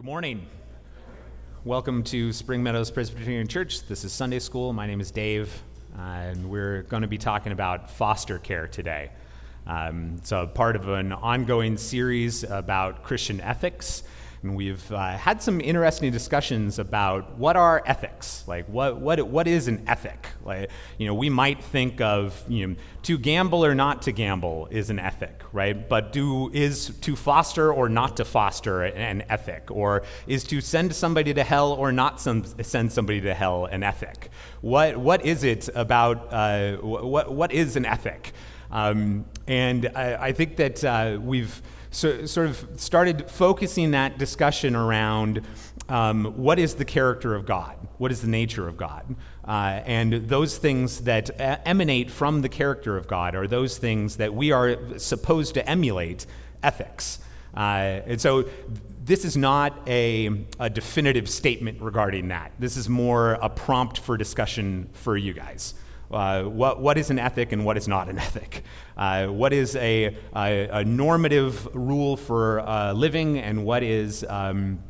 Good morning. Welcome to Spring Meadows Presbyterian Church. This is Sunday School. My name is Dave, and we're going to be talking about foster care today. Um, it's a part of an ongoing series about Christian ethics. And we've uh, had some interesting discussions about what are ethics, like what, what, what is an ethic? Like, you know, we might think of, you know, to gamble or not to gamble is an ethic, right? But do, is to foster or not to foster an ethic? Or is to send somebody to hell or not some, send somebody to hell an ethic? What, what is it about, uh, what, what is an ethic? Um, and I, I, think that uh, we've, so, sort of started focusing that discussion around um, what is the character of God? What is the nature of God? Uh, and those things that emanate from the character of God are those things that we are supposed to emulate ethics. Uh, and so this is not a, a definitive statement regarding that. This is more a prompt for discussion for you guys. Uh, what, what is an ethic and what is not an ethic? Uh, what is a, a, a, normative rule for uh, living and what is um,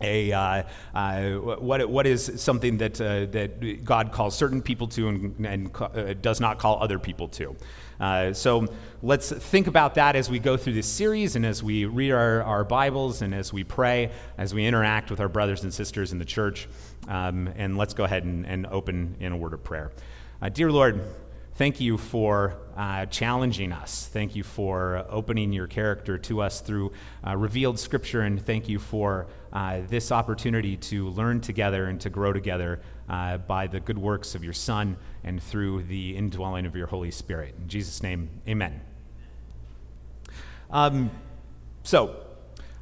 a uh, uh, what what is something that uh, that God calls certain people to and, and uh, does not call other people to. Uh, so let's think about that as we go through this series and as we read our, our Bibles and as we pray, as we interact with our brothers and sisters in the church. Um, and let's go ahead and, and open in a word of prayer. Uh, dear Lord, thank you for uh, challenging us. Thank you for opening your character to us through uh, revealed scripture, and thank you for uh, this opportunity to learn together and to grow together uh, by the good works of your Son and through the indwelling of your Holy Spirit. In Jesus' name, amen. Um, so,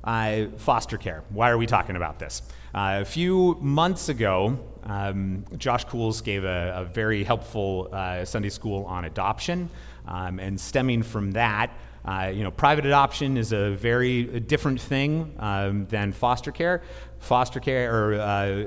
uh, foster care. Why are we talking about this? Uh, a few months ago, um, Josh Cools gave a, a very helpful uh, Sunday school on adoption, um, and stemming from that, uh, you know, private adoption is a very different thing um, than foster care. Foster care or uh,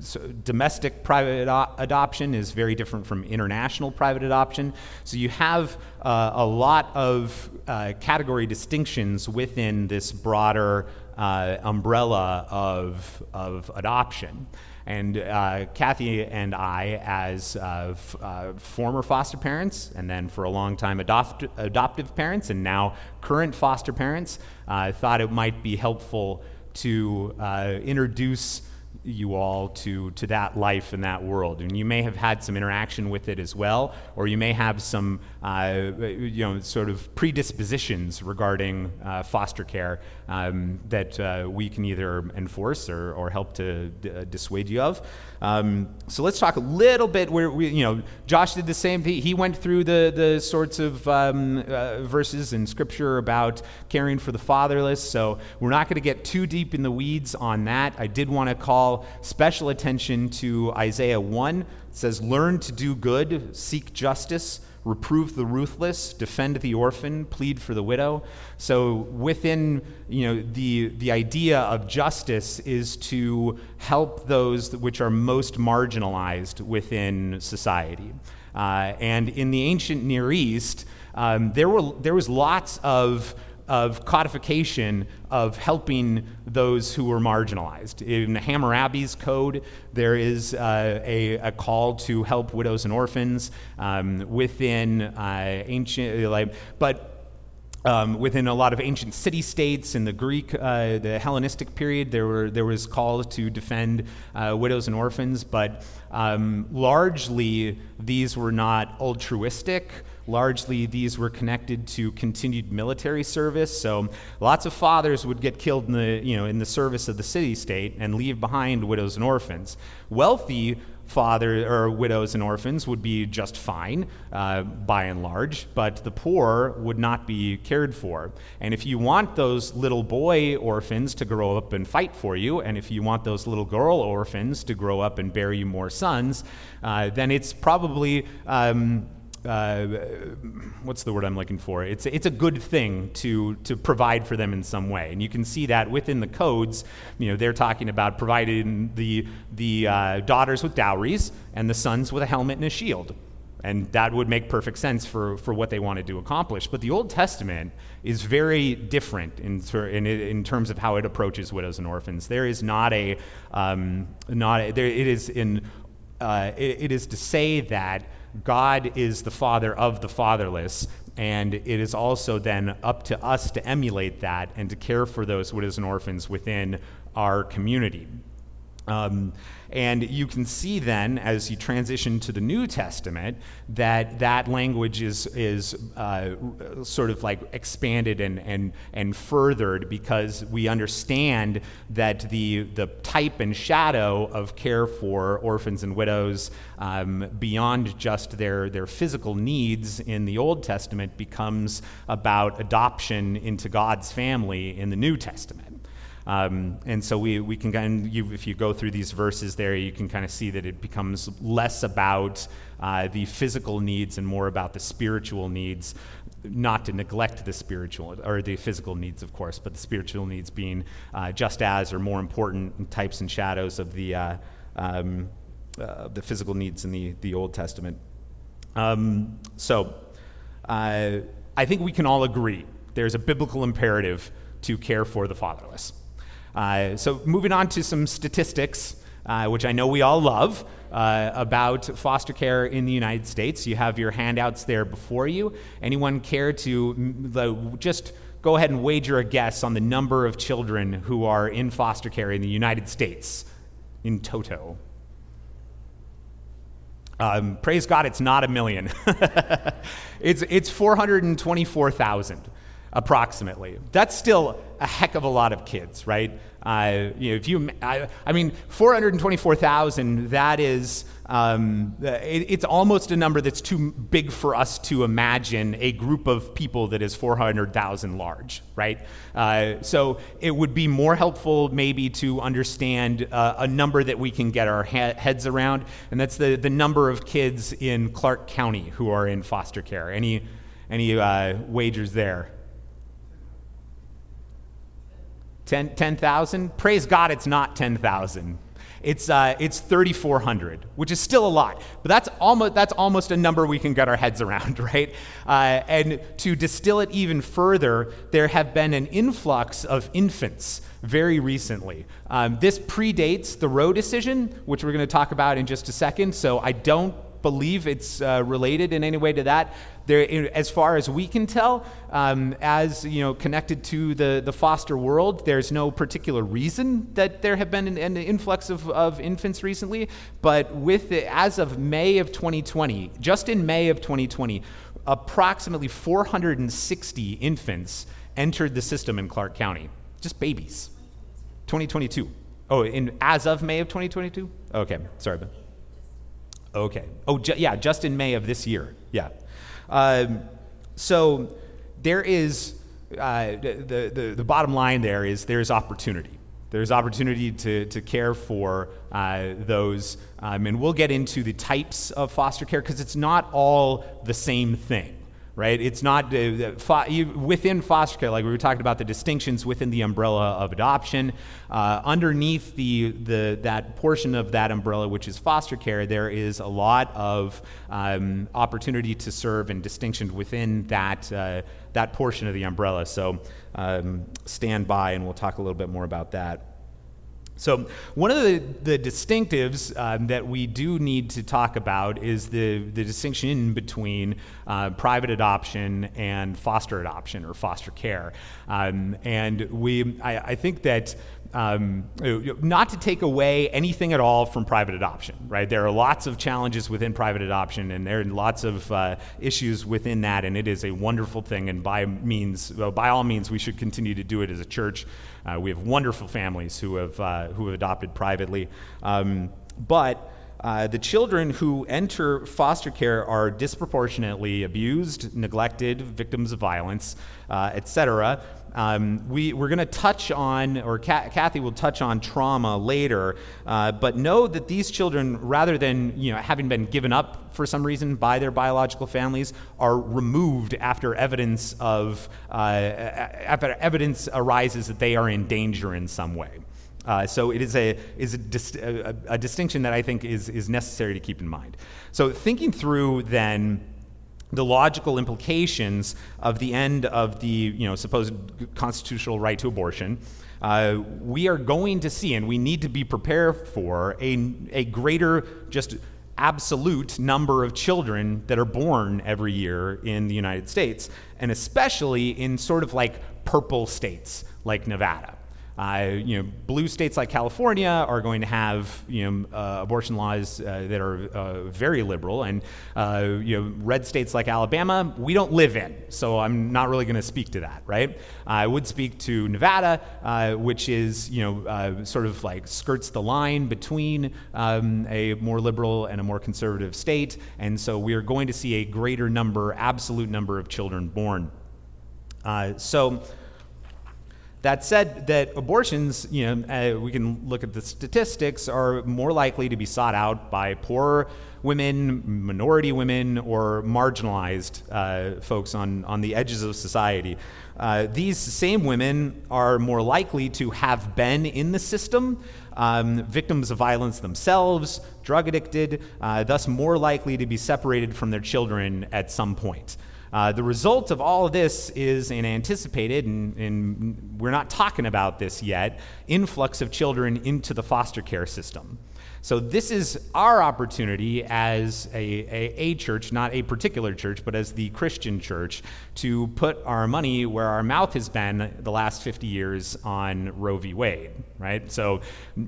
so domestic private adoption is very different from international private adoption. So you have uh, a lot of uh, category distinctions within this broader uh, umbrella of, of adoption. And uh, Kathy and I, as uh, f- uh, former foster parents, and then for a long time adopt- adoptive parents, and now current foster parents, uh, thought it might be helpful to uh, introduce you all to, to that life and that world. And you may have had some interaction with it as well, or you may have some, uh, you know, sort of predispositions regarding uh, foster care um, that uh, we can either enforce or, or help to d- uh, dissuade you of. Um, so let's talk a little bit where we, you know, Josh did the same thing. He went through the, the sorts of um, uh, verses in Scripture about caring for the fatherless. So we're not going to get too deep in the weeds on that. I did want to call special attention to Isaiah 1. It says, Learn to do good, seek justice reprove the ruthless, defend the orphan, plead for the widow. So within you know the the idea of justice is to help those which are most marginalized within society. Uh, and in the ancient Near East, um, there were there was lots of of codification of helping those who were marginalized. In Hammurabi's code, there is uh, a, a, call to help widows and orphans um, within uh, ancient, like, but um, within a lot of ancient city states in the Greek, uh, the Hellenistic period, there, were, there was calls to defend uh, widows and orphans, but um, largely these were not altruistic Largely, these were connected to continued military service. So, lots of fathers would get killed in the, you know, in the service of the city state and leave behind widows and orphans. Wealthy father or widows and orphans would be just fine uh, by and large, but the poor would not be cared for. And if you want those little boy orphans to grow up and fight for you, and if you want those little girl orphans to grow up and bear you more sons, uh, then it's probably um, uh, what's the word I'm looking for? It's, it's a good thing to, to provide for them in some way. And you can see that within the codes, you know, they're talking about providing the, the uh, daughters with dowries and the sons with a helmet and a shield. And that would make perfect sense for, for what they wanted to accomplish. But the Old Testament is very different in, in, in terms of how it approaches widows and orphans. There is not a, um, not a, there, it is in, uh, it, it is to say that God is the father of the fatherless, and it is also then up to us to emulate that and to care for those widows and orphans within our community. Um, and you can see then, as you transition to the New Testament, that that language is, is uh, sort of like expanded and, and, and furthered because we understand that the, the type and shadow of care for orphans and widows um, beyond just their, their physical needs in the Old Testament becomes about adoption into God's family in the New Testament. Um, and so we, we can kind of, if you go through these verses there, you can kind of see that it becomes less about uh, the physical needs and more about the spiritual needs. Not to neglect the spiritual or the physical needs, of course, but the spiritual needs being uh, just as or more important types and shadows of the, uh, um, uh, the physical needs in the, the Old Testament. Um, so uh, I think we can all agree there's a biblical imperative to care for the fatherless. Uh, so, moving on to some statistics, uh, which I know we all love, uh, about foster care in the United States. You have your handouts there before you. Anyone care to just go ahead and wager a guess on the number of children who are in foster care in the United States in toto? Um, praise God, it's not a million. it's, it's 424,000 approximately. That's still a heck of a lot of kids, right? Uh, you know, if you, I, I mean, 424,000, that is, um, it, it's almost a number that's too big for us to imagine a group of people that is 400,000 large, right? Uh, so it would be more helpful maybe to understand uh, a number that we can get our ha- heads around, and that's the, the number of kids in Clark County who are in foster care. Any, any uh, wagers there? 10,000? 10, Praise God, it's not 10,000. It's, uh, it's 3,400, which is still a lot, but that's almost, that's almost a number we can get our heads around, right? Uh, and to distill it even further, there have been an influx of infants very recently. Um, this predates the Roe decision, which we're going to talk about in just a second, so I don't believe it's uh, related in any way to that. There, as far as we can tell, um, as you know, connected to the, the foster world, there's no particular reason that there have been an, an influx of, of infants recently. But with the, as of May of 2020, just in May of 2020, approximately 460 infants entered the system in Clark County, just babies. 2022. Oh, in as of May of 2022. Okay, sorry. Okay. Oh, ju- yeah, just in May of this year. Yeah. Um, so there is, uh, the, the, the bottom line there is there's opportunity. There's opportunity to, to care for uh, those. Um, and we'll get into the types of foster care because it's not all the same thing right? It's not uh, fo- you, within foster care, like we were talking about the distinctions within the umbrella of adoption. Uh, underneath the, the, that portion of that umbrella, which is foster care, there is a lot of um, opportunity to serve and distinction within that, uh, that portion of the umbrella. So um, stand by, and we'll talk a little bit more about that. So, one of the, the distinctives um, that we do need to talk about is the, the distinction between uh, private adoption and foster adoption or foster care. Um, and we, I, I think that um, not to take away anything at all from private adoption, right? There are lots of challenges within private adoption, and there are lots of uh, issues within that, and it is a wonderful thing. And by means, well, by all means, we should continue to do it as a church. Uh, we have wonderful families who have uh, who have adopted privately, um, but. Uh, the children who enter foster care are disproportionately abused, neglected, victims of violence, uh, etc. Um, we, we're going to touch on, or Kathy will touch on trauma later, uh, but know that these children, rather than you know, having been given up for some reason by their biological families, are removed after evidence, of, uh, after evidence arises that they are in danger in some way. Uh, so it is, a, is a, dis- a, a, distinction that I think is, is necessary to keep in mind. So thinking through then the logical implications of the end of the you know, supposed constitutional right to abortion, uh, we are going to see, and we need to be prepared for, a, a greater just absolute number of children that are born every year in the United States, and especially in sort of like purple states like Nevada. Uh, you know, blue states like California are going to have you know uh, abortion laws uh, that are uh, very liberal, and uh, you know red states like Alabama we don't live in, so I'm not really going to speak to that, right? I would speak to Nevada, uh, which is you know sort of like skirts the line between um, a more liberal and a more conservative state, and so we are going to see a greater number, absolute number of children born. so. That said, that abortions, you know, uh, we can look at the statistics, are more likely to be sought out by poor women, minority women, or marginalized uh, folks on, on the edges of society. Uh, these same women are more likely to have been in the system, um, victims of violence themselves, drug addicted, uh, thus more likely to be separated from their children at some point. Uh, the result of all of this is an anticipated, and, and we're not talking about this yet, influx of children into the foster care system. So, this is our opportunity as a, a, a, church, not a particular church, but as the Christian church, to put our money where our mouth has been the last 50 years on Roe v. Wade, right? So,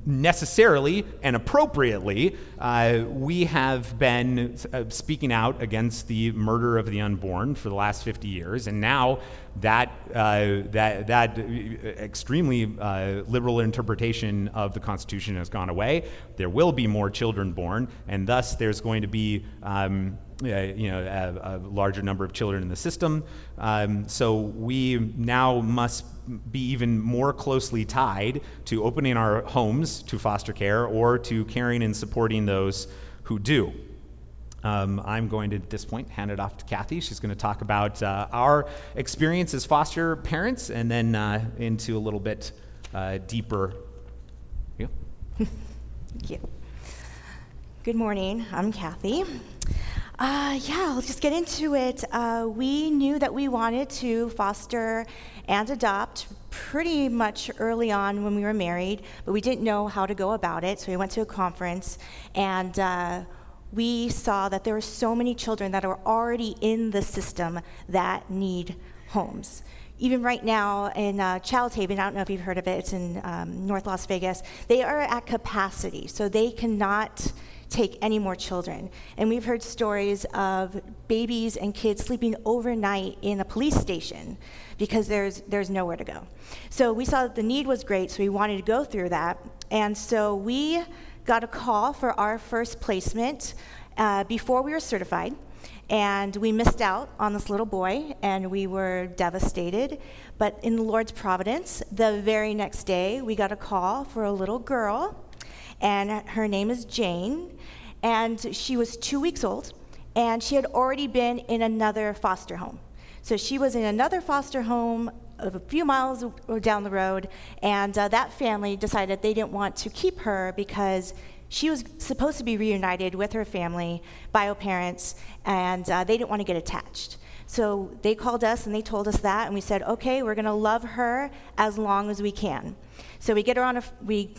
necessarily and appropriately, uh, we have been uh, speaking out against the murder of the unborn for the last 50 years, and now that, uh, that, that extremely uh, liberal interpretation of the Constitution has gone away. There will be more children born, and thus there's going to be um, uh, you know, a, a, larger number of children in the system. Um, so we now must be even more closely tied to opening our homes to foster care or to caring and supporting those who do. Um, I'm going to, at this point, hand it off to Kathy. She's going to talk about uh, our experience as foster parents and then uh, into a little bit uh, deeper. Yeah. Thank you. Good morning. I'm Kathy. Uh, yeah, let's just get into it. Uh, we knew that we wanted to foster and adopt pretty much early on when we were married, but we didn't know how to go about it. So we went to a conference and uh, we saw that there are so many children that are already in the system that need homes. Even right now in uh, Child's Haven, I don't know if you've heard of it, it's in um, North Las Vegas, they are at capacity, so they cannot take any more children. And we've heard stories of babies and kids sleeping overnight in a police station because there's, there's nowhere to go. So we saw that the need was great, so we wanted to go through that. And so we got a call for our first placement uh, before we were certified. And we missed out on this little boy, and we were devastated. But in the Lord's providence, the very next day, we got a call for a little girl, and her name is Jane. And she was two weeks old, and she had already been in another foster home. So she was in another foster home a few miles down the road, and uh, that family decided they didn't want to keep her because she was supposed to be reunited with her family, bio parents, and uh, they didn't want to get attached. So they called us and they told us that, and we said, okay, we're going to love her as long as we can. So we get her on a we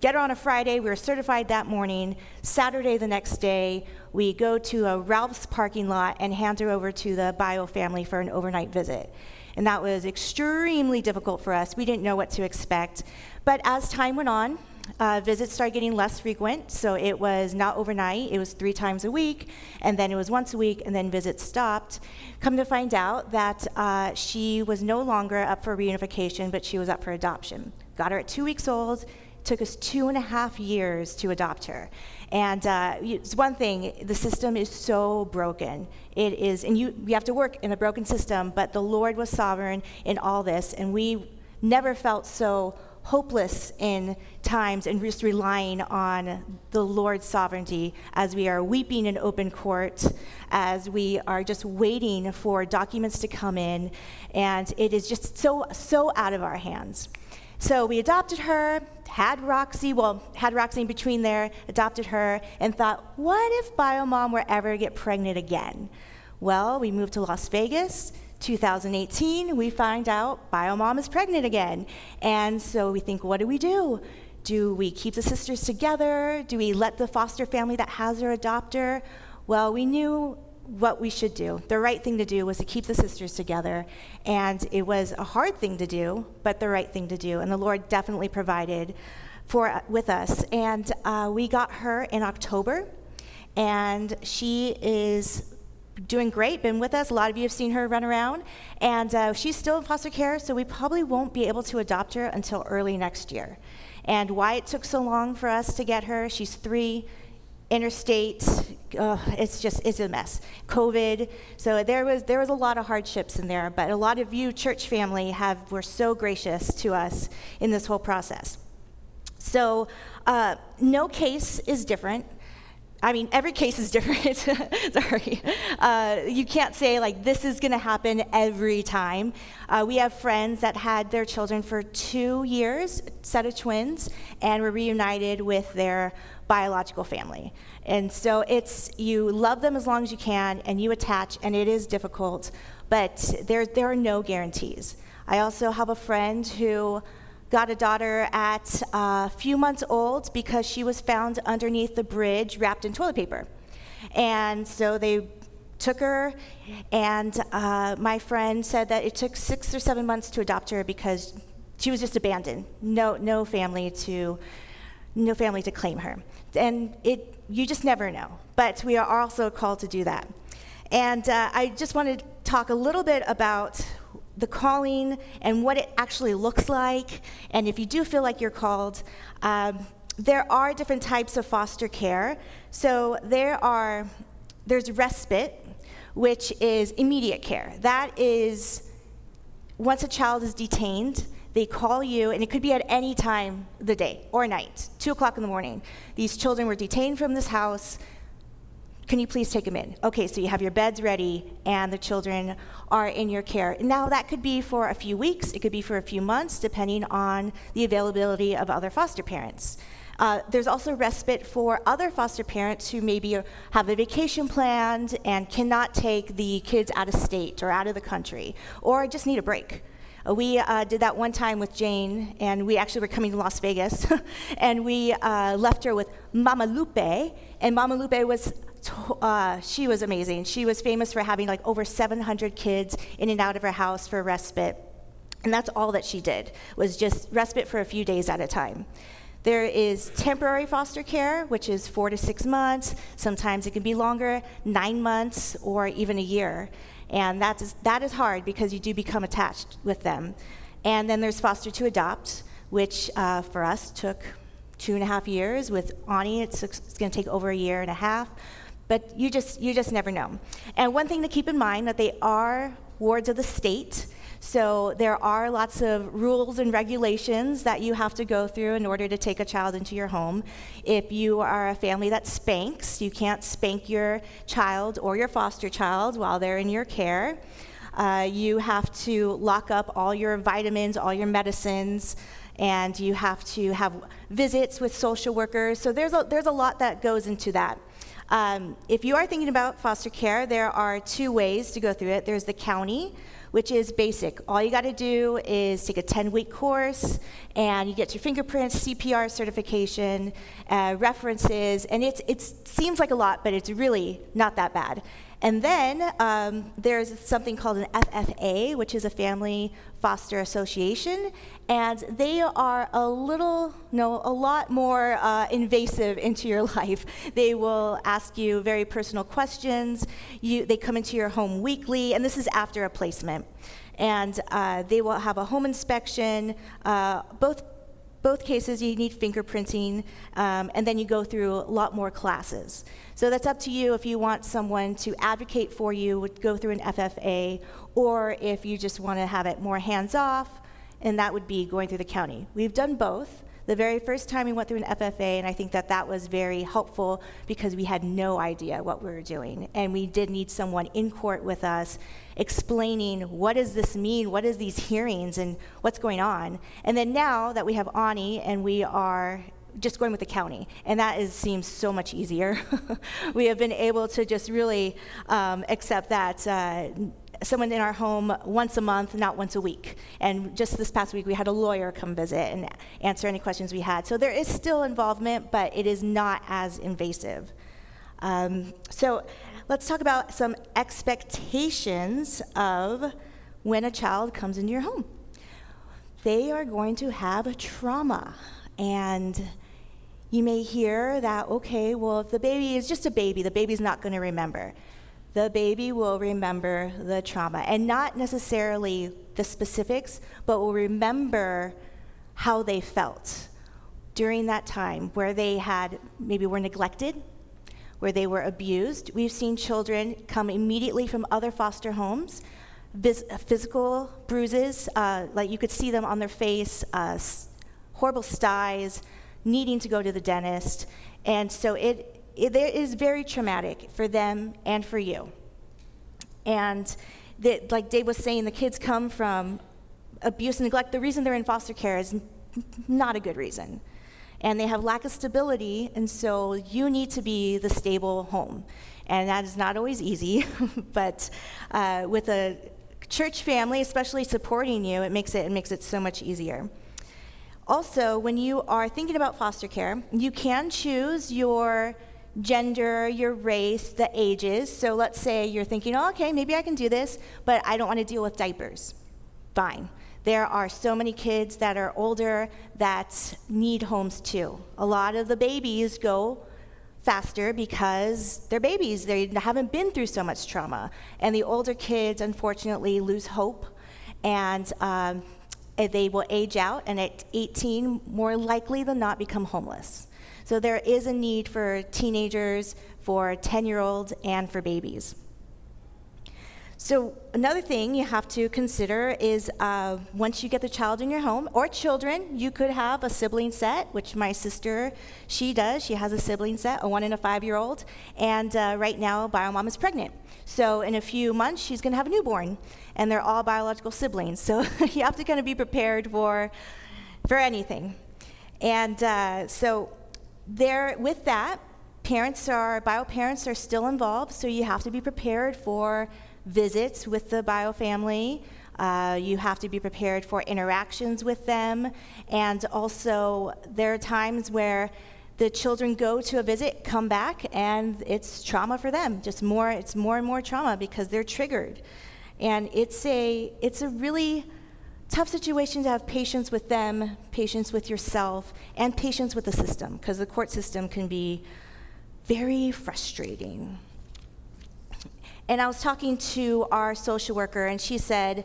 get her on a Friday. We were certified that morning. Saturday, the next day, we go to a Ralph's parking lot and hand her over to the bio family for an overnight visit. And that was extremely difficult for us. We didn't know what to expect. But as time went on, uh, visits started getting less frequent. So it was not overnight, it was three times a week, and then it was once a week, and then visits stopped. Come to find out that uh, she was no longer up for reunification, but she was up for adoption. Got her at two weeks old. Took us two and a half years to adopt her. And uh, it's one thing, the system is so broken. It is, and you, you have to work in a broken system, but the Lord was sovereign in all this, and we never felt so hopeless in times and just relying on the Lord's sovereignty as we are weeping in open court, as we are just waiting for documents to come in, and it is just so, so out of our hands. So we adopted her, had Roxy, well, had Roxy in between there, adopted her, and thought, what if Biomom were ever to get pregnant again? Well, we moved to Las Vegas. 2018, we find out Biomom is pregnant again. And so we think, what do we do? Do we keep the sisters together? Do we let the foster family that has her adopt her? Well, we knew what we should do. The right thing to do was to keep the sisters together. And it was a hard thing to do, but the right thing to do. And the Lord definitely provided for with us. And uh, we got her in October, and she is doing great, been with us. A lot of you have seen her run around. And uh, she's still in foster care, so we probably won't be able to adopt her until early next year. And why it took so long for us to get her, she's three, interstate, uh, it's just, it's a mess. COVID, so there was, there was a lot of hardships in there, but a lot of you, church family, have, were so gracious to us in this whole process. So uh, no case is different. I mean, every case is different. Sorry. Uh, you can't say, like, this is going to happen every time. Uh, we have friends that had their children for two years, set of twins, and were reunited with their biological family. And so it's, you love them as long as you can, and you attach, and it is difficult, but there, there are no guarantees. I also have a friend who got a daughter at a few months old because she was found underneath the bridge wrapped in toilet paper. And so they took her, and uh, my friend said that it took six or seven months to adopt her because she was just abandoned. No, no family to, no family to claim her. And it, you just never know. But we are also called to do that. And uh, I just want to talk a little bit about the calling and what it actually looks like. And if you do feel like you're called, um, there are different types of foster care. So there are, there's respite, which is immediate care. That is, once a child is detained, they call you, and it could be at any time the day or night, 2 o'clock in the morning. These children were detained from this house. Can you please take them in? Okay, so you have your beds ready, and the children are in your care. Now, that could be for a few weeks, it could be for a few months, depending on the availability of other foster parents. Uh, there's also respite for other foster parents who maybe have a vacation planned and cannot take the kids out of state or out of the country, or just need a break. Uh, we uh, did that one time with Jane, and we actually were coming to Las Vegas, and we uh, left her with Mama Lupe, and Mama Lupe was uh, she was amazing. She was famous for having like over 700 kids in and out of her house for respite. And that's all that she did, was just respite for a few days at a time. There is temporary foster care, which is four to six months. Sometimes it can be longer, nine months, or even a year. And that is, that is hard because you do become attached with them. And then there's foster to adopt, which uh, for us took two and a half years. With Ani, it's, it's going to take over a year and a half but you just you just never know. And one thing to keep in mind that they are wards of the state. So there are lots of rules and regulations that you have to go through in order to take a child into your home. If you are a family that spanks, you can't spank your child or your foster child while they're in your care. Uh, you have to lock up all your vitamins, all your medicines, and you have to have visits with social workers. So there's a, there's a lot that goes into that. Um, if you are thinking about foster care, there are two ways to go through it. There's the county, which is basic. All you got to do is take a 10 week course, and you get your fingerprints, CPR certification, uh, references, and it seems like a lot, but it's really not that bad. And then um, there's something called an FFA, which is a Family Foster Association, and they are a little, no, a lot more uh, invasive into your life. They will ask you very personal questions. You, they come into your home weekly, and this is after a placement. And uh, they will have a home inspection, uh, both both cases you need fingerprinting um, and then you go through a lot more classes so that's up to you if you want someone to advocate for you would go through an ffa or if you just want to have it more hands off and that would be going through the county we've done both the very first time we went through an FFA, and I think that that was very helpful because we had no idea what we were doing. And we did need someone in court with us explaining what does this mean, what is these hearings, and what's going on. And then now that we have Ani and we are just going with the county, and that is, seems so much easier. we have been able to just really um, accept that uh, someone in our home once a month, not once a week. And just this past week, we had a lawyer come visit and answer any questions we had. So there is still involvement, but it is not as invasive. Um, so let's talk about some expectations of when a child comes into your home. They are going to have trauma. And you may hear that, okay, well, if the baby is just a baby, the baby's not going to remember the baby will remember the trauma and not necessarily the specifics, but will remember how they felt during that time where they had maybe were neglected, where they were abused. We've seen children come immediately from other foster homes, vis- physical bruises, uh, like you could see them on their face, uh, horrible styes, needing to go to the dentist. And so it, it is very traumatic for them and for you. And that, like Dave was saying, the kids come from abuse and neglect. The reason they're in foster care is not a good reason. And they have lack of stability, and so you need to be the stable home. And that is not always easy, but uh, with a church family, especially supporting you, it makes it, it makes it so much easier. Also, when you are thinking about foster care, you can choose your gender, your race, the ages. So let's say you're thinking, oh, okay, maybe I can do this, but I don't want to deal with diapers. Fine. There are so many kids that are older that need homes too. A lot of the babies go faster because they're babies. They haven't been through so much trauma. And the older kids, unfortunately, lose hope and um, they will age out, and at 18, more likely than not, become homeless. So there is a need for teenagers, for 10 year olds, and for babies. So, another thing you have to consider is uh, once you get the child in your home, or children, you could have a sibling set, which my sister, she does. She has a sibling set, a one and a five year old. And uh, right now, Biomom is pregnant. So, in a few months, she's going to have a newborn. And they're all biological siblings. So, you have to kind of be prepared for, for anything. And uh, so, there, with that, parents are, bio parents are still involved, so you have to be prepared for visits with the bio family. Uh, you have to be prepared for interactions with them. And also, there are times where the children go to a visit, come back, and it's trauma for them. Just more, it's more and more trauma because they're triggered. And it's a, it's a really tough situation to have patience with them, patience with yourself, and patience with the system, because the court system can be very frustrating. And I was talking to our social worker, and she said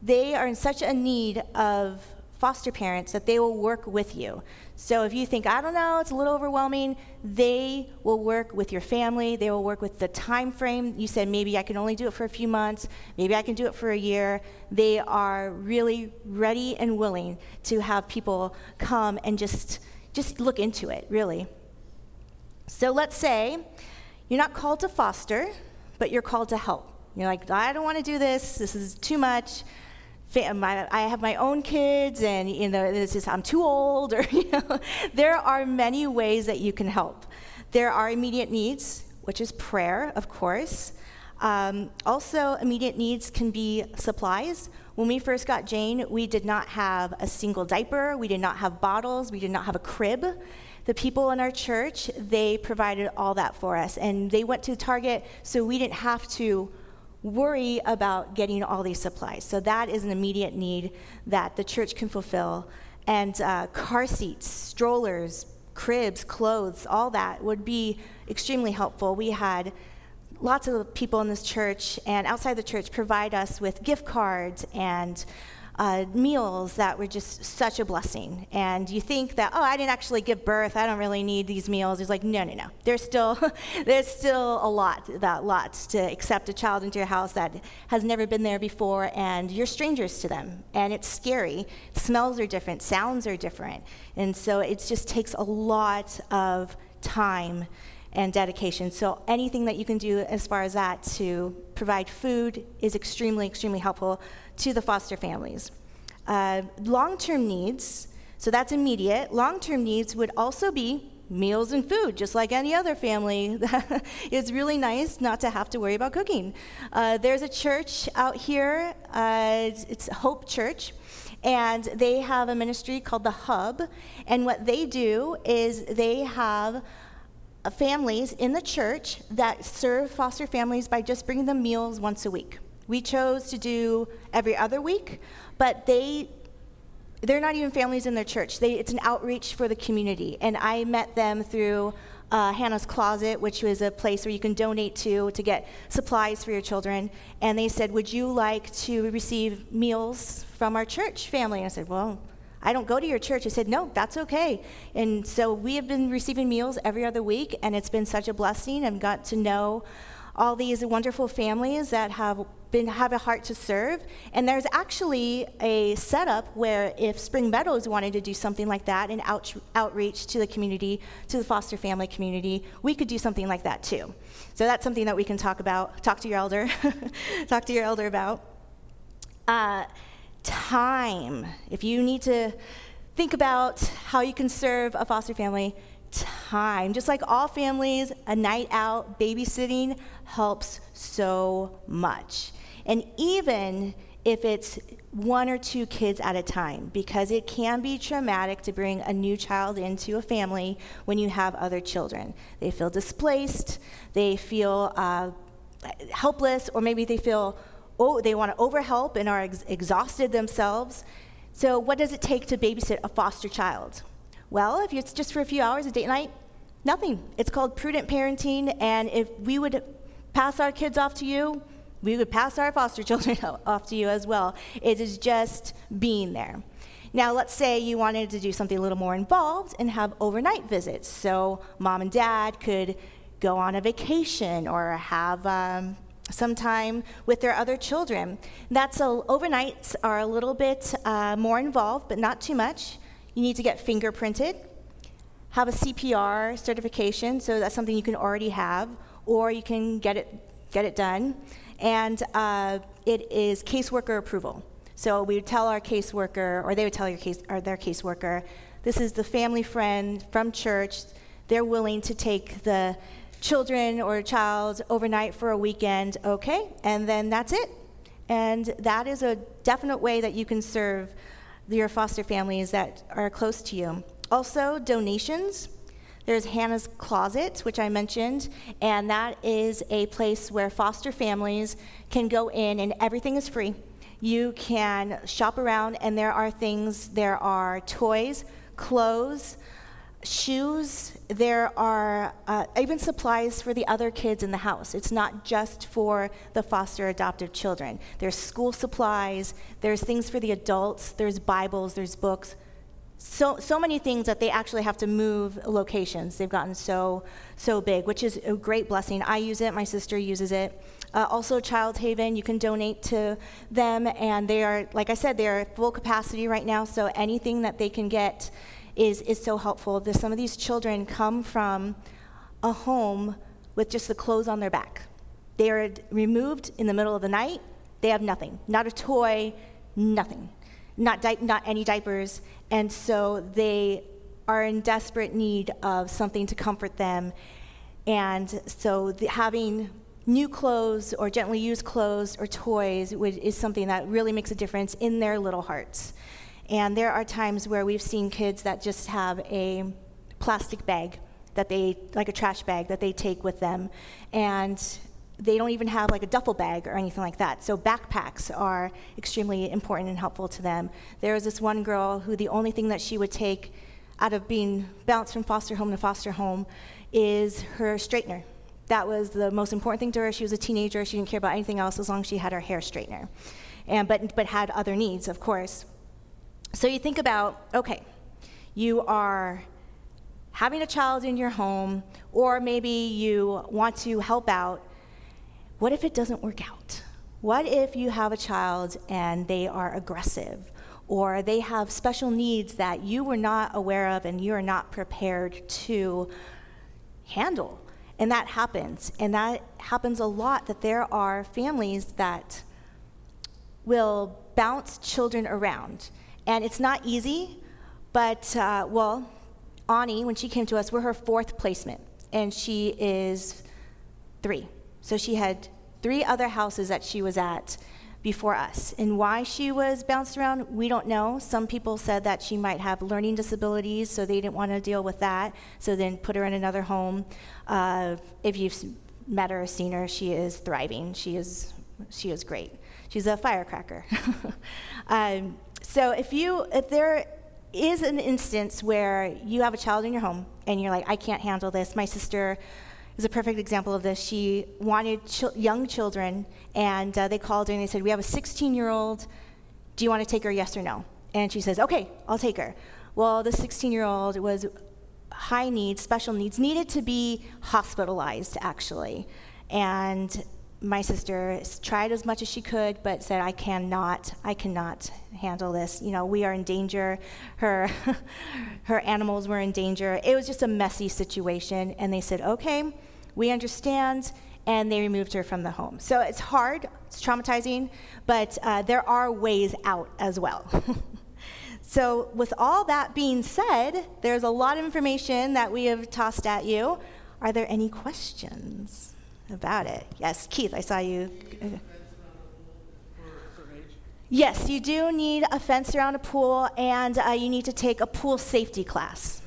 they are in such a need of foster parents that they will work with you. So if you think, I don't know, it's a little overwhelming, they will work with your family. They will work with the time frame. You said maybe I can only do it for a few months, maybe I can do it for a year. They are really ready and willing to have people come and just just look into it, really. So let's say you're not called to foster, but you're called to help. You're like, I don't want to do this. This is too much I have my own kids, and you know, it's just I'm too old, or you know, there are many ways that you can help. There are immediate needs, which is prayer, of course. Um, also, immediate needs can be supplies. When we first got Jane, we did not have a single diaper, we did not have bottles, we did not have a crib. The people in our church, they provided all that for us, and they went to Target, so we didn't have to worry about getting all these supplies. So that is an immediate need that the church can fulfill. And uh, car seats, strollers, cribs, clothes, all that would be extremely helpful. We had lots of people in this church and outside the church provide us with gift cards and uh, meals that were just such a blessing. And you think that, oh, I didn't actually give birth. I don't really need these meals. He's like, no, no, no. There's still, there's still a lot, that lot to accept a child into your house that has never been there before, and you're strangers to them. And it's scary. Smells are different, sounds are different. And so it just takes a lot of time and dedication. So anything that you can do as far as that to provide food is extremely, extremely helpful to the foster families. Uh, long term needs, so that's immediate. Long term needs would also be meals and food, just like any other family. it's really nice not to have to worry about cooking. Uh, there's a church out here, uh, it's Hope Church. And they have a ministry called The Hub. And what they do is they have families in the church that serve foster families by just bringing them meals once a week. We chose to do every other week, but they they're not even families in their church. They, it's an outreach for the community. And I met them through uh, Hannah's Closet, which was a place where you can donate to to get supplies for your children. And they said, Would you like to receive meals from our church family? And I said, Well, I don't go to your church. I said, No, that's okay. And so we have been receiving meals every other week, and it's been such a blessing and got to know all these wonderful families that have been have a heart to serve. And there's actually a setup where if Spring Meadows wanted to do something like that and out, outreach to the community, to the foster family community, we could do something like that too. So that's something that we can talk about, talk to your elder, talk to your elder about. Uh, time. If you need to think about how you can serve a foster family, time. Just like all families, a night out babysitting helps so much. And even if it's one or two kids at a time, because it can be traumatic to bring a new child into a family when you have other children. They feel displaced, they feel uh, helpless, or maybe they feel oh, they want to overhelp and are ex- exhausted themselves. So, what does it take to babysit a foster child? Well, if it's just for a few hours a date night, nothing. It's called prudent parenting, and if we would pass our kids off to you, we would pass our foster children off to you as well. It is just being there. Now, let's say you wanted to do something a little more involved and have overnight visits. So, mom and dad could go on a vacation or have um, some time with their other children. That's a, overnights are a little bit uh, more involved, but not too much. You need to get fingerprinted, have a CPR certification, so that's something you can already have, or you can get it get it done and uh, it is caseworker approval. So we would tell our caseworker, or they would tell your case, or their caseworker, this is the family friend from church. They're willing to take the children or a child overnight for a weekend, okay, and then that's it. And that is a definite way that you can serve your foster families that are close to you. Also, donations. There's Hannah's Closet, which I mentioned, and that is a place where foster families can go in and everything is free. You can shop around, and there are things, there are toys, clothes, shoes, there are uh, even supplies for the other kids in the house. It's not just for the foster adoptive children. There's school supplies, there's things for the adults, there's Bibles, there's books, so, so many things that they actually have to move locations. They've gotten so, so big, which is a great blessing. I use it, my sister uses it. Uh, also, Child Haven, you can donate to them, and they are, like I said, they are full capacity right now, so anything that they can get is, is so helpful. There's, some of these children come from a home with just the clothes on their back. They are removed in the middle of the night, they have nothing, not a toy, nothing not, di- not any diapers, and so they are in desperate need of something to comfort them. And so the, having new clothes or gently used clothes or toys would, is something that really makes a difference in their little hearts. And there are times where we've seen kids that just have a plastic bag that they, like a trash bag, that they take with them. And they don't even have like a duffel bag or anything like that. So backpacks are extremely important and helpful to them. There was this one girl who the only thing that she would take out of being bounced from foster home to foster home is her straightener. That was the most important thing to her. She was a teenager. She didn't care about anything else as long as she had her hair straightener. and, but, but had other needs, of course. So you think about okay, you are having a child in your home, or maybe you want to help out. What if it doesn't work out? What if you have a child and they are aggressive? Or they have special needs that you were not aware of and you are not prepared to handle. And that happens. And that happens a lot that there are families that will bounce children around. And it's not easy, but, uh, well, Ani, when she came to us, we're her fourth placement, and she is three. So she had three other houses that she was at before us. And why she was bounced around, we don't know. Some people said that she might have learning disabilities, so they didn't want to deal with that, so then put her in another home. Uh, if you've met her or seen her, she is thriving. She is, she is great. She's a firecracker. um, so if you, if there is an instance where you have a child in your home and you're like, I can't handle this. My sister is a perfect example of this. She wanted ch- young children, and uh, they called her and they said, We have a 16 year old. Do you want to take her, yes or no? And she says, Okay, I'll take her. Well, the 16 year old was high needs, special needs, needed to be hospitalized, actually. And my sister tried as much as she could, but said, I cannot, I cannot handle this. You know, we are in danger. Her, her animals were in danger. It was just a messy situation. And they said, okay, we understand. And they removed her from the home. So it's hard, it's traumatizing, but uh, there are ways out as well. so, with all that being said, there's a lot of information that we have tossed at you. Are there any questions? About it. Yes, Keith, I saw you. Yes, you do need a fence around a pool, and uh, you need to take a pool safety class.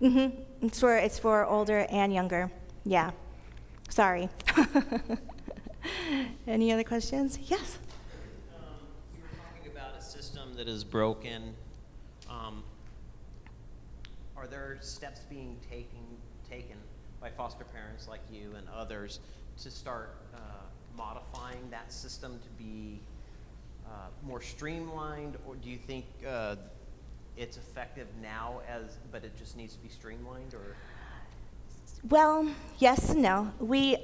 Mm-hmm. It's for it's for older and younger. Yeah. Sorry. Any other questions? Yes. You were talking about a system that is broken. Um, are there steps being taken by foster parents like you and others to start uh, modifying that system to be uh, more streamlined, or do you think uh, it's effective now as, but it just needs to be streamlined, or? Well, yes and no. We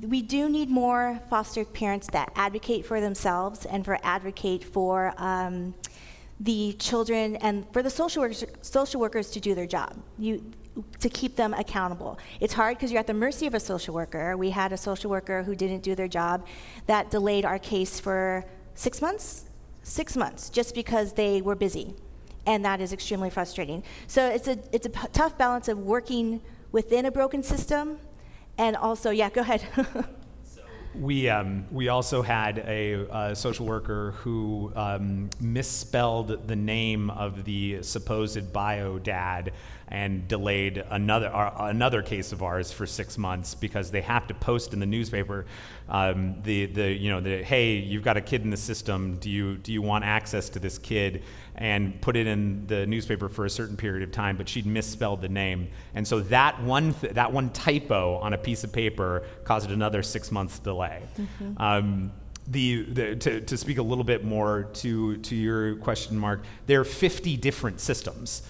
we do need more foster parents that advocate for themselves and for advocate for um, the children and for the social workers, social workers to do their job. You, to keep them accountable. It's hard because you're at the mercy of a social worker. We had a social worker who didn't do their job that delayed our case for six months, six months, just because they were busy. And that is extremely frustrating. So it's a, it's a p- tough balance of working within a broken system and also, yeah, go ahead. We, um, we also had a, a social worker who um, misspelled the name of the supposed bio dad and delayed another, uh, another case of ours for six months because they have to post in the newspaper um, the, the, you know, the, hey, you've got a kid in the system. Do you, do you want access to this kid? And put it in the newspaper for a certain period of time, but she'd misspelled the name. And so that one, th- that one typo on a piece of paper caused another six months delay. Mm-hmm. Um, the, the, to, to speak a little bit more to, to your question, Mark, there are 50 different systems.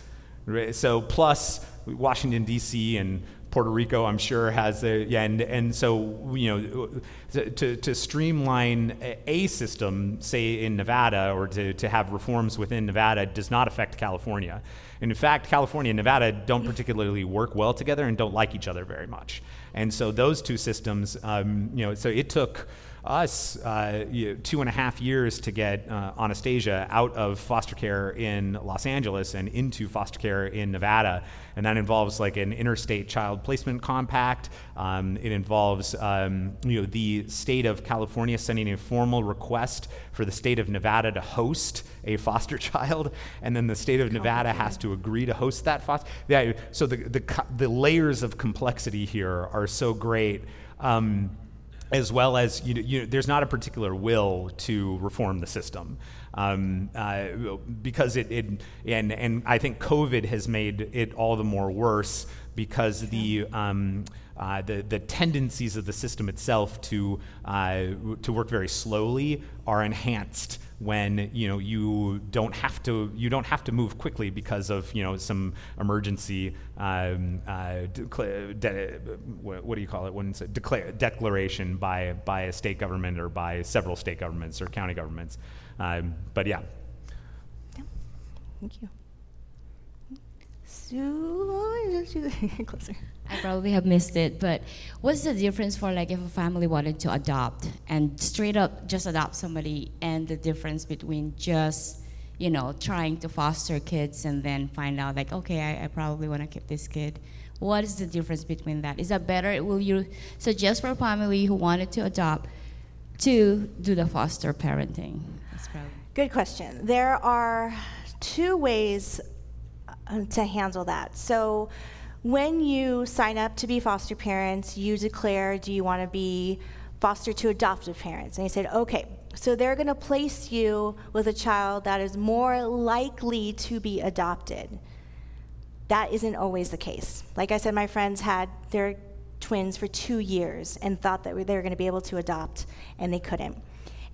So plus Washington D.C. and Puerto Rico, I'm sure, has a yeah, and and so you know, to to streamline a system, say in Nevada, or to to have reforms within Nevada, does not affect California. And in fact, California and Nevada don't particularly work well together and don't like each other very much. And so those two systems, um, you know, so it took us uh, you know, two and a half years to get uh, Anastasia out of foster care in Los Angeles and into foster care in Nevada. And that involves like an interstate child placement compact. Um, it involves um, you know, the state of California sending a formal request for the state of Nevada to host a foster child, and then the state of Nevada has to agree to host that foster. Yeah, so the, the, the layers of complexity here are so great. Um, as well as you you there's not a particular will to reform the system. Um, uh, because it, it, and and I think COVID has made it all the more worse because the, um, uh, the, the tendencies of the system itself to, uh, to work very slowly are enhanced when you know you don't have to you don't have to move quickly because of you know some emergency um, uh, decla- de- what do you call it when it's a declare- declaration by by a state government or by several state governments or county governments. Um, but yeah. Thank you. Closer. I probably have missed it, but what's the difference for like if a family wanted to adopt and straight up just adopt somebody and the difference between just, you know, trying to foster kids and then find out like, okay, I, I probably want to keep this kid. What is the difference between that? Is that better? Will you suggest for a family who wanted to adopt to do the foster parenting? That's probably. Good question. There are two ways uh, to handle that. So, when you sign up to be foster parents, you declare, do you want to be foster to adoptive parents? And you said, okay. So they're going to place you with a child that is more likely to be adopted. That isn't always the case. Like I said, my friends had their twins for two years and thought that they were going to be able to adopt, and they couldn't.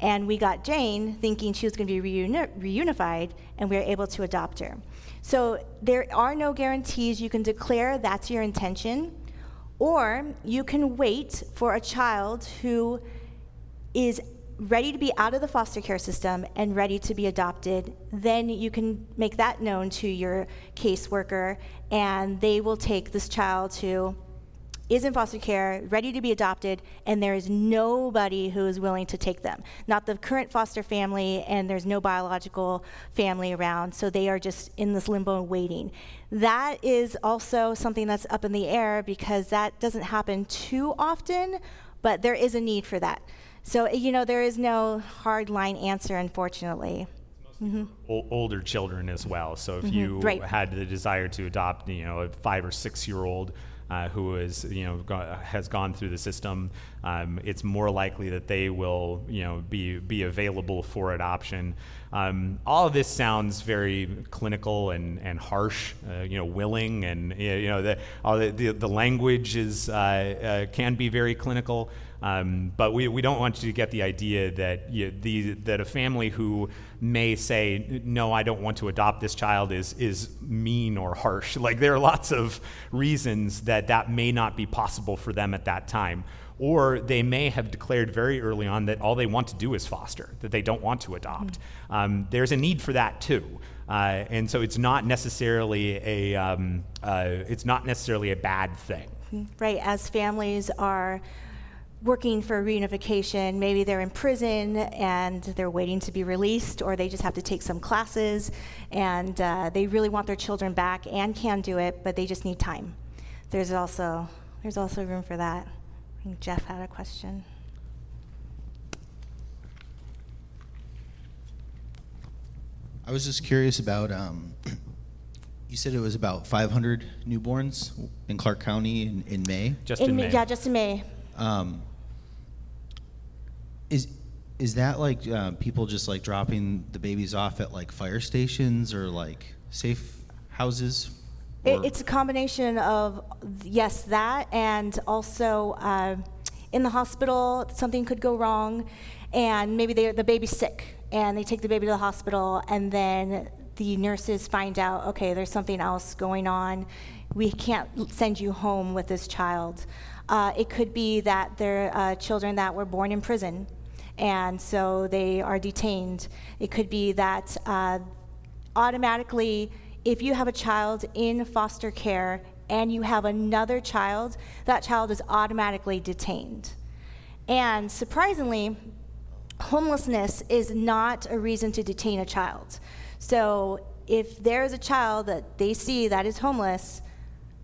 And we got Jane thinking she was going to be reuni- reunified, and we were able to adopt her. So there are no guarantees. You can declare that's your intention, or you can wait for a child who is ready to be out of the foster care system and ready to be adopted. Then you can make that known to your caseworker, and they will take this child who is in foster care, ready to be adopted, and there is nobody who is willing to take them. Not the current foster family, and there's no biological family around, so they are just in this limbo and waiting. That is also something that's up in the air because that doesn't happen too often, but there is a need for that. So, you know, there is no hard line answer, unfortunately. Mm-hmm. older children as well. So if mm-hmm. you right. had the desire to adopt, you know, a five or six year old uh, who is you know go, has gone through the system, um, it's more likely that they will you know be be available for adoption. Um, all of this sounds very clinical and, and harsh, uh, you know, willing, and you know the the, the, language is uh, uh, can be very clinical. Um, but we, we don't want you to get the idea that you, the, that a family who may say, no, I don't want to adopt this child is, is mean or harsh. Like there are lots of reasons that that may not be possible for them at that time. Or they may have declared very early on that all they want to do is foster, that they don't want to adopt. Mm-hmm. Um, there's a need for that too. Uh, and so it's not necessarily a um, uh, it's not necessarily a bad thing. Right, as families are working for reunification. Maybe they're in prison and they're waiting to be released, or they just have to take some classes and uh, they really want their children back and can do it, but they just need time. There's also there's also room for that. I think Jeff had a question. I was just curious about. Um, you said it was about 500 newborns in Clark County in, in May. Just in, in May. Yeah, just in May. Um, is is that like uh, people just like dropping the babies off at like fire stations or like safe houses? It, it's a combination of yes, that, and also uh, in the hospital something could go wrong, and maybe the baby's sick, and they take the baby to the hospital, and then the nurses find out okay, there's something else going on. We can't send you home with this child. Uh, it could be that they're uh, children that were born in prison and so they are detained. It could be that uh, automatically, if you have a child in foster care and you have another child, that child is automatically detained. And surprisingly, homelessness is not a reason to detain a child. So if there's a child that they see that is homeless,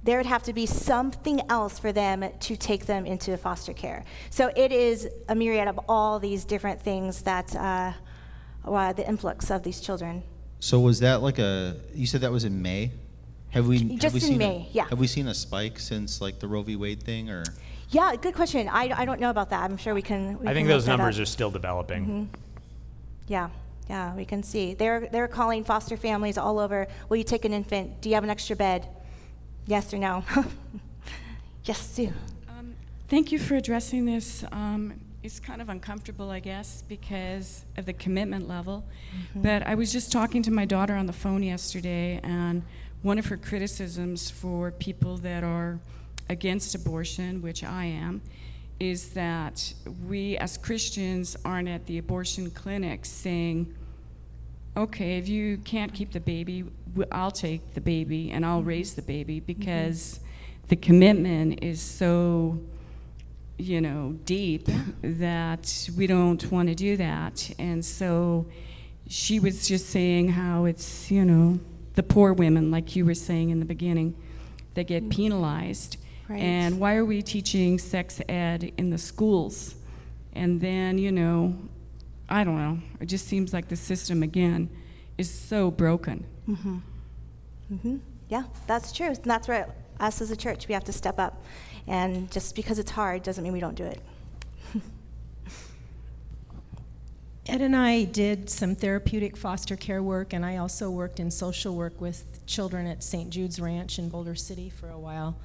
there would have to be something else for them to take them into foster care. So it is a myriad of all these different things that uh, uh, the influx of these children. So was that like a? You said that was in May. Have we just have we in seen May? A, yeah. Have we seen a spike since like the Roe v. Wade thing, or? Yeah, good question. I, I don't know about that. I'm sure we can. We I can think those numbers are still developing. Mm-hmm. Yeah, yeah, we can see. They're they're calling foster families all over. Will you take an infant? Do you have an extra bed? Yes or no? yes, Sue. Um, Thank you for addressing this. Um, It's kind of uncomfortable, I guess, because of the commitment level. But I was just talking to my daughter on the phone yesterday, and one of her criticisms for people that are against abortion, which I am, is that we as Christians aren't at the abortion clinics saying, okay, if you can't keep the baby, I'll take the baby and I'll mm-hmm. raise the baby mm-hmm. because the commitment is so, you know, deep that we don't want to do that. And so she was just saying how it's, you know, the poor women, like you were saying in the beginning, that get mm-hmm. penalized. Right. And why are we teaching sex ed in the schools? And then, you know, I don't know. It just seems like the system again is so broken. Hmm Yeah, that's true. And that's where us as a church, we have to step up. And just because it's hard doesn't mean we don't do it. Ed and I did some therapeutic foster care work, and I also worked in social work with children at St. Jude's Ranch in Boulder City for a while.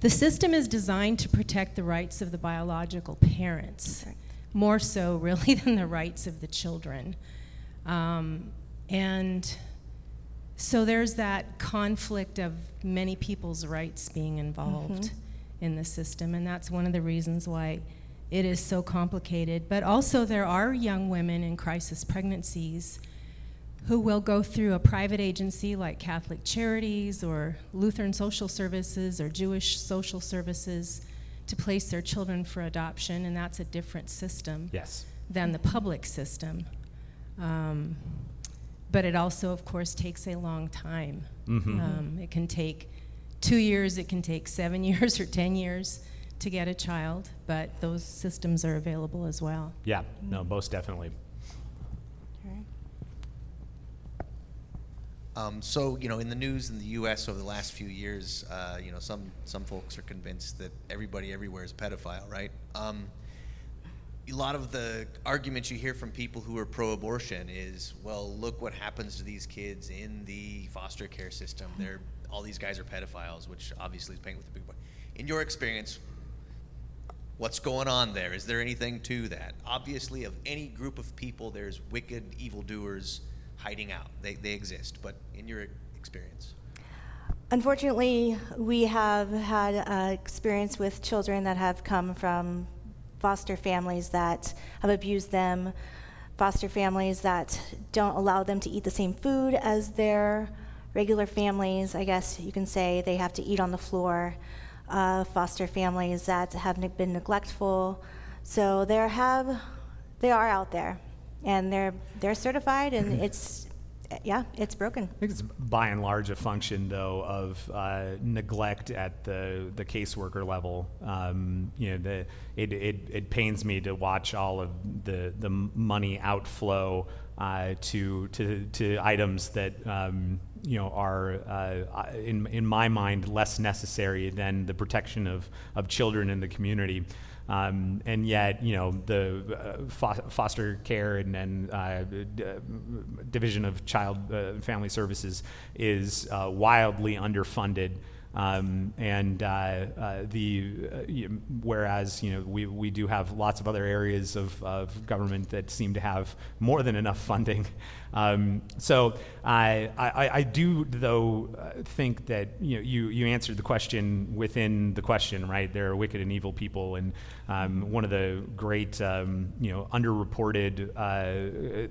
The system is designed to protect the rights of the biological parents, more so, really, than the rights of the children. Um, and so there's that conflict of many people's rights being involved in the system, and that's one of the reasons why it is so complicated. But also, there are young women in crisis pregnancies who will go through a private agency like Catholic Charities or Lutheran Social Services or Jewish Social Services to place their children for adoption, and that's a different system Yes. than the public system. Um, but it also, of course, takes a long time. Mhm. Um, it can take two years, it can take seven years or 10 years to get a child, but those systems are available as well. Yeah, no, most definitely. Um, so, you know, in the news in the U.S. over the last few years, uh, you know, some some folks are convinced that everybody everywhere is a pedophile, right? Um, a lot of the arguments you hear from people who are pro-abortion is, well, look what happens to these kids in the foster care system. They're all these guys are pedophiles, which obviously is painted with a big boy. In your experience, what's going on there? Is there anything to that? Obviously, of any group of people, there's wicked evildoers hiding out. They, they exist. But in your experience, Unfortunately, we have had uh, experience with children that have come from foster families that have abused them, foster families that don't allow them to eat the same food as their regular families. I guess you can say they have to eat on the floor. Uh, foster families that have ne- been neglectful. So there have, they are out there, and they're they're certified, and it's, yeah, it's broken. I think it's by and large a function, though, of uh, neglect at the, the caseworker level. Um, you know, the, it, it, it pains me to watch all of the, the money outflow uh, to, to, to items that um, you know are uh, in, in my mind less necessary than the protection of, of children in the community. Um, and yet, you know, the uh, fo- foster care and, and uh, d- uh, Division of Child uh, Family Services is uh, wildly underfunded. Um, and uh, the whereas you know we, we do have lots of other areas of, of government that seem to have more than enough funding. Um, so I, I, I do though think that you know you, you answered the question within the question right. There are wicked and evil people, and um, one of the great um, you know underreported uh,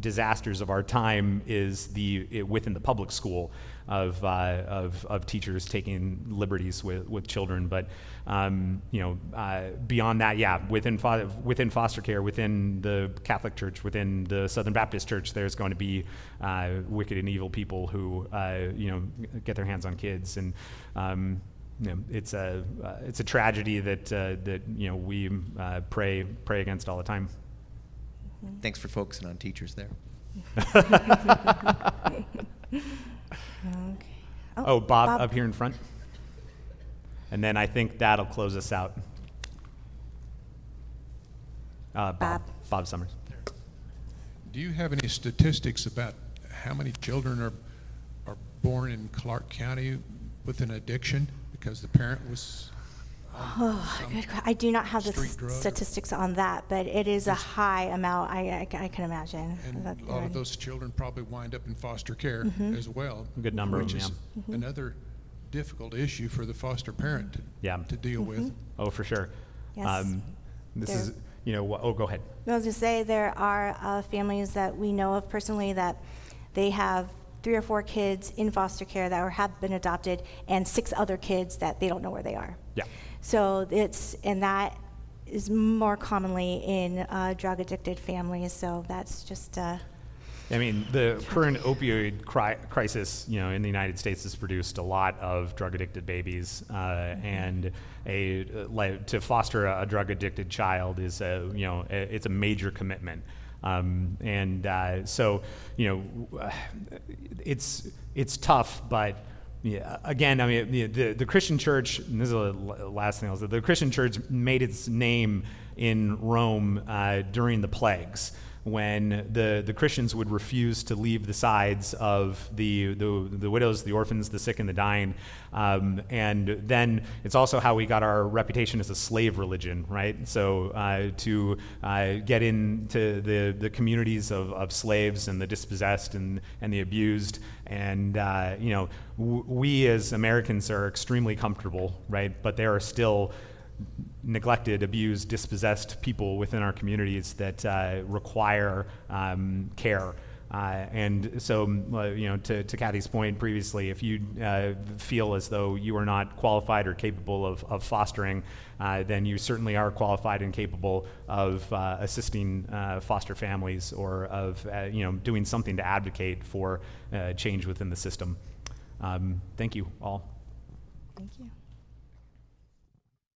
disasters of our time is the it, within the public school of, uh, of, of teachers taking liberties with, with children. But, um, you know, uh, beyond that, yeah, within, fo- within foster care, within the Catholic Church, within the Southern Baptist Church, there's going to be uh, wicked and evil people who, uh, you know, get their hands on kids. And, um, you know, it's a, uh, it's a tragedy that, uh, that, you know, we uh, pray, pray against all the time. thanks for focusing on teachers there. Okay. Oh, Bob, up here in front. And then I think that'll close us out. Uh, Bob. Bob. Bob Summers. Do you have any statistics about how many children are, are born in Clark County with an addiction because the parent was Oh, good que- I do not have the Street drug or- statistics on that, but it is a high amount, I, I ca- I can imagine. And that a lot they're- of those children probably wind up in foster care Mhm. as well. A good number of which them, is yeah. Mhm. Another difficult issue for the foster parent to, Yeah. to deal with. Oh, for sure. Yes. Um, this There- is, you know, wh- oh, go ahead. I was going to say there are uh, families that we know of personally that they have three or four kids in foster care that are, have been adopted, and six other kids that they don't know where they are. Yeah. So it's and that is more commonly in uh, drug addicted families. So that's just. Uh, I mean, the current opioid cri- crisis, you know, in the United States has produced a lot of drug-addicted babies, uh, and a like, to foster a, drug addicted child is a you know a, it's a major commitment. Um, and uh, so you know it's it's tough, but yeah, again, I mean the, the, Christian Church. This is the last thing I'll say. The Christian Church made its name in Rome uh, during the plagues when the, the Christians would refuse to leave the sides of the, the, the widows, the orphans, the sick, and the dying. Um, and then it's also how we got our reputation as a slave religion, right? So uh, to uh, get into the, the communities of, of slaves and the dispossessed and, and the abused. And, uh, you know, w- we as Americans are extremely comfortable, right? But there are still neglected, abused, dispossessed people within our communities that uh, require um, care. Uh, and so, uh, you know, to, to Kathy's point previously, if you uh, feel as though you are not qualified or capable of, of fostering, uh, then you certainly are qualified and capable of uh, assisting uh, foster families or of, you know, doing something to advocate for change within the system. Um, thank you all.